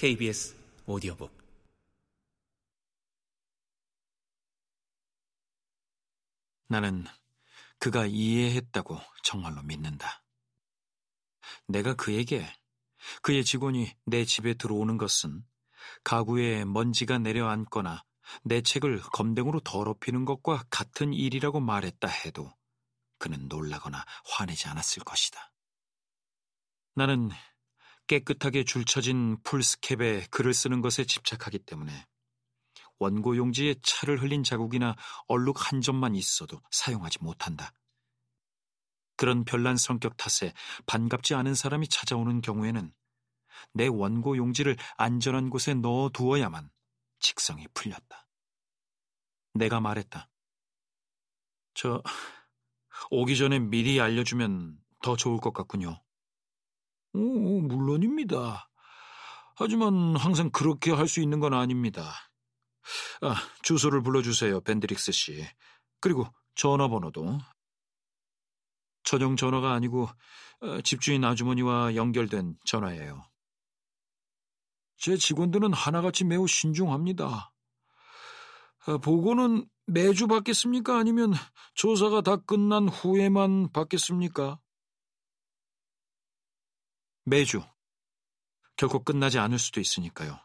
KBS 오디오북 나는 그가 이해했다고 정말로 믿는다. 내가 그에게 그의 직원이 내 집에 들어오는 것은 가구에 먼지가 내려앉거나 내 책을 검댕으로 더럽히는 것과 같은 일이라고 말했다 해도 그는 놀라거나 화내지 않았을 것이다. 나는 깨끗하게 줄쳐진 풀스캡에 글을 쓰는 것에 집착하기 때문에 원고 용지에 차를 흘린 자국이나 얼룩 한 점만 있어도 사용하지 못한다. 그런 별난 성격 탓에 반갑지 않은 사람이 찾아오는 경우에는 내 원고 용지를 안전한 곳에 넣어 두어야만 직성이 풀렸다. 내가 말했다. 저, 오기 전에 미리 알려주면 더 좋을 것 같군요. 오, 물론입니다. 하지만 항상 그렇게 할 수 있는 건 아닙니다. 아, 주소를 불러주세요, 벤드릭스 씨. 그리고 전화번호도. 전용 전화가 아니고 어, 집주인 아주머니와 연결된 전화예요. 제 직원들은 하나같이 매우 신중합니다. 아, 보고는 매주 받겠습니까? 아니면 조사가 다 끝난 후에만 받겠습니까? 매주. 결코 끝나지 않을 수도 있으니까요.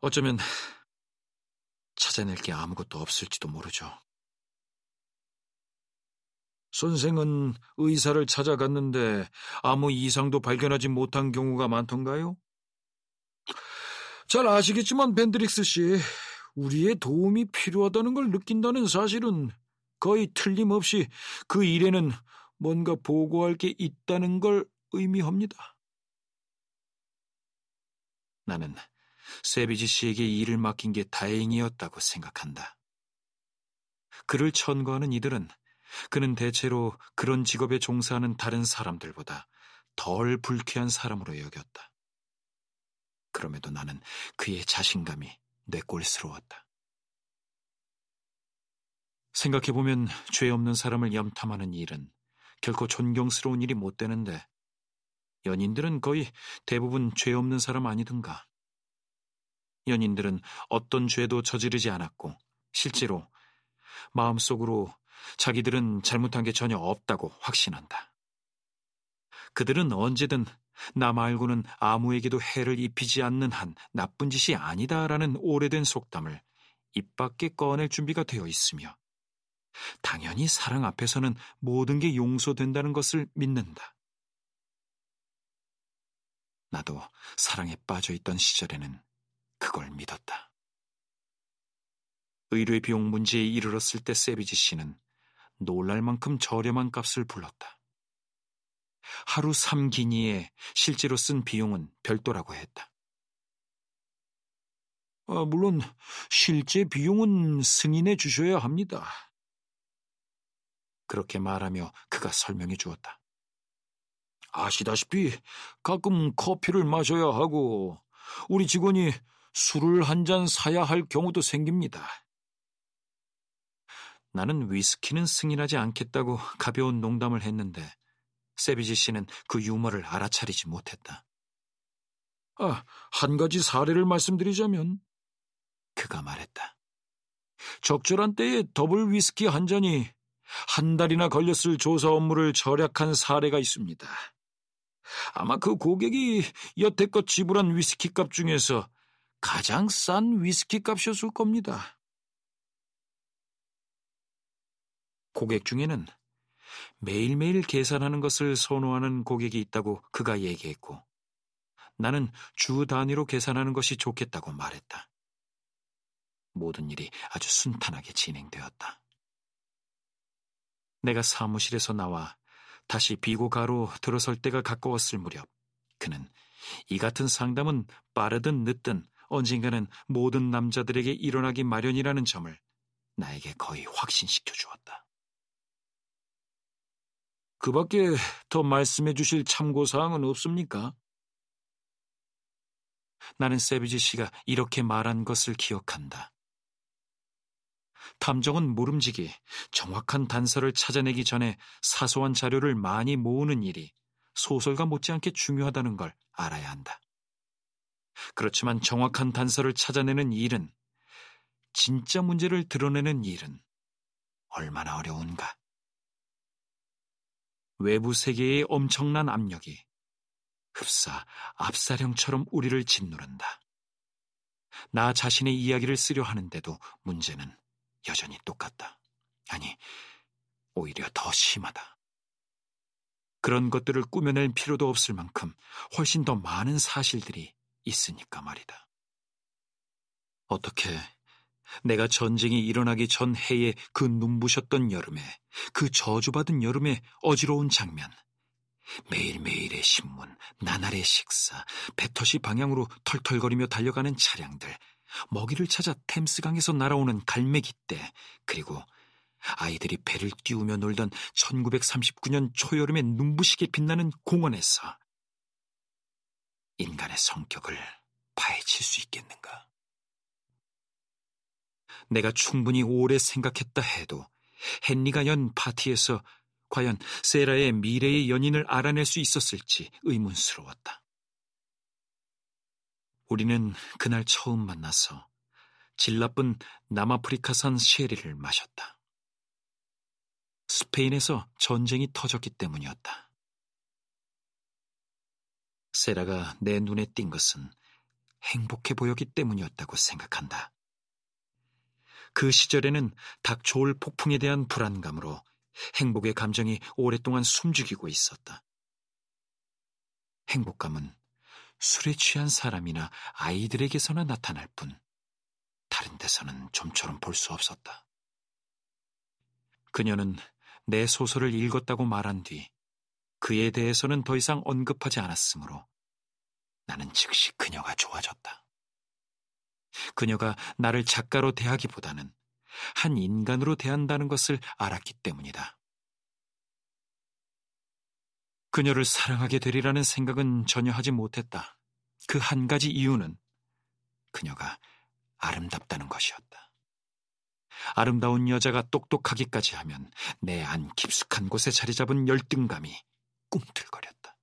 어쩌면 찾아낼 게 아무것도 없을지도 모르죠. 선생은 의사를 찾아갔는데 아무 이상도 발견하지 못한 경우가 많던가요? 잘 아시겠지만 벤드릭스 씨, 우리의 도움이 필요하다는 걸 느낀다는 사실은 거의 틀림없이 그 일에는 뭔가 보고할 게 있다는 걸 의미합니다. 나는 세비지 씨에게 일을 맡긴 게 다행이었다고 생각한다. 그를 천거하는 이들은 그는 대체로 그런 직업에 종사하는 다른 사람들보다 덜 불쾌한 사람으로 여겼다. 그럼에도 나는 그의 자신감이 뇌꼴스러웠다. 생각해보면 죄 없는 사람을 염탐하는 일은 결코 존경스러운 일이 못 되는데 연인들은 거의 대부분 죄 없는 사람 아니든가. 연인들은 어떤 죄도 저지르지 않았고 실제로 마음속으로 자기들은 잘못한 게 전혀 없다고 확신한다. 그들은 언제든 나 말고는 아무에게도 해를 입히지 않는 한 나쁜 짓이 아니다라는 오래된 속담을 입 밖에 꺼낼 준비가 되어 있으며 당연히 사랑 앞에서는 모든 게 용서된다는 것을 믿는다. 나도 사랑에 빠져 있던 시절에는 그걸 믿었다. 의뢰 비용 문제에 이르렀을 때 세비지 씨는 놀랄 만큼 저렴한 값을 불렀다. 하루 3기니에 실제로 쓴 비용은 별도라고 했다. 아, 물론 실제 비용은 승인해 주셔야 합니다. 그렇게 말하며 그가 설명해 주었다. 아시다시피 가끔 커피를 마셔야 하고 우리 직원이 술을 한 잔 사야 할 경우도 생깁니다. 나는 위스키는 승인하지 않겠다고 가벼운 농담을 했는데 세비지 씨는 그 유머를 알아차리지 못했다. 아, 한 가지 사례를 말씀드리자면 그가 말했다. 적절한 때에 더블 위스키 한 잔이 한 달이나 걸렸을 조사 업무를 절약한 사례가 있습니다. 아마 그 고객이 여태껏 지불한 위스키 값 중에서 가장 싼 위스키 값이었을 겁니다. 고객 중에는 매일매일 계산하는 것을 선호하는 고객이 있다고 그가 얘기했고, 나는 주 단위로 계산하는 것이 좋겠다고 말했다. 모든 일이 아주 순탄하게 진행되었다. 내가 사무실에서 나와 다시 비고가로 들어설 때가 가까웠을 무렵 그는 이 같은 상담은 빠르든 늦든 언젠가는 모든 남자들에게 일어나기 마련이라는 점을 나에게 거의 확신시켜 주었다. 그 밖에 더 말씀해 주실 참고사항은 없습니까? 나는 세비지 씨가 이렇게 말한 것을 기억한다. 탐정은 모름지기 정확한 단서를 찾아내기 전에 사소한 자료를 많이 모으는 일이 소설가 못지않게 중요하다는 걸 알아야 한다. 그렇지만 정확한 단서를 찾아내는 일은 진짜 문제를 드러내는 일은 얼마나 어려운가. 외부 세계의 엄청난 압력이 흡사 압사령처럼 우리를 짓누른다. 나 자신의 이야기를 쓰려 하는데도 문제는 여전히 똑같다. 아니, 오히려 더 심하다. 그런 것들을 꾸며낼 필요도 없을 만큼 훨씬 더 많은 사실들이 있으니까 말이다. 어떻게 내가 전쟁이 일어나기 전 해에 그 눈부셨던 여름에, 그 저주받은 여름의 어지러운 장면, 매일매일의 신문, 나날의 식사, 배터시 방향으로 털털거리며 달려가는 차량들, 먹이를 찾아 템스강에서 날아오는 갈매기떼, 그리고 아이들이 배를 띄우며 놀던 1939년 초여름의 눈부시게 빛나는 공원에서 인간의 성격을 파헤칠 수 있겠는가? 내가 충분히 오래 생각했다 해도 헨리가 연 파티에서 과연 세라의 미래의 연인을 알아낼 수 있었을지 의문스러웠다. 우리는 그날 처음 만나서 질 나쁜 남아프리카산 쉐리를 마셨다. 스페인에서 전쟁이 터졌기 때문이었다. 세라가 내 눈에 띈 것은 행복해 보였기 때문이었다고 생각한다. 그 시절에는 닥쳐올 폭풍에 대한 불안감으로 행복의 감정이 오랫동안 숨죽이고 있었다. 행복감은 술에 취한 사람이나 아이들에게서나 나타날 뿐 다른 데서는 좀처럼 볼 수 없었다. 그녀는 내 소설을 읽었다고 말한 뒤 그에 대해서는 더 이상 언급하지 않았으므로 나는 즉시 그녀가 좋아졌다. 그녀가 나를 작가로 대하기보다는 한 인간으로 대한다는 것을 알았기 때문이다. 그녀를 사랑하게 되리라는 생각은 전혀 하지 못했다. 그 한 가지 이유는 그녀가 아름답다는 것이었다. 아름다운 여자가 똑똑하기까지 하면 내 안 깊숙한 곳에 자리 잡은 열등감이 꿈틀거렸다.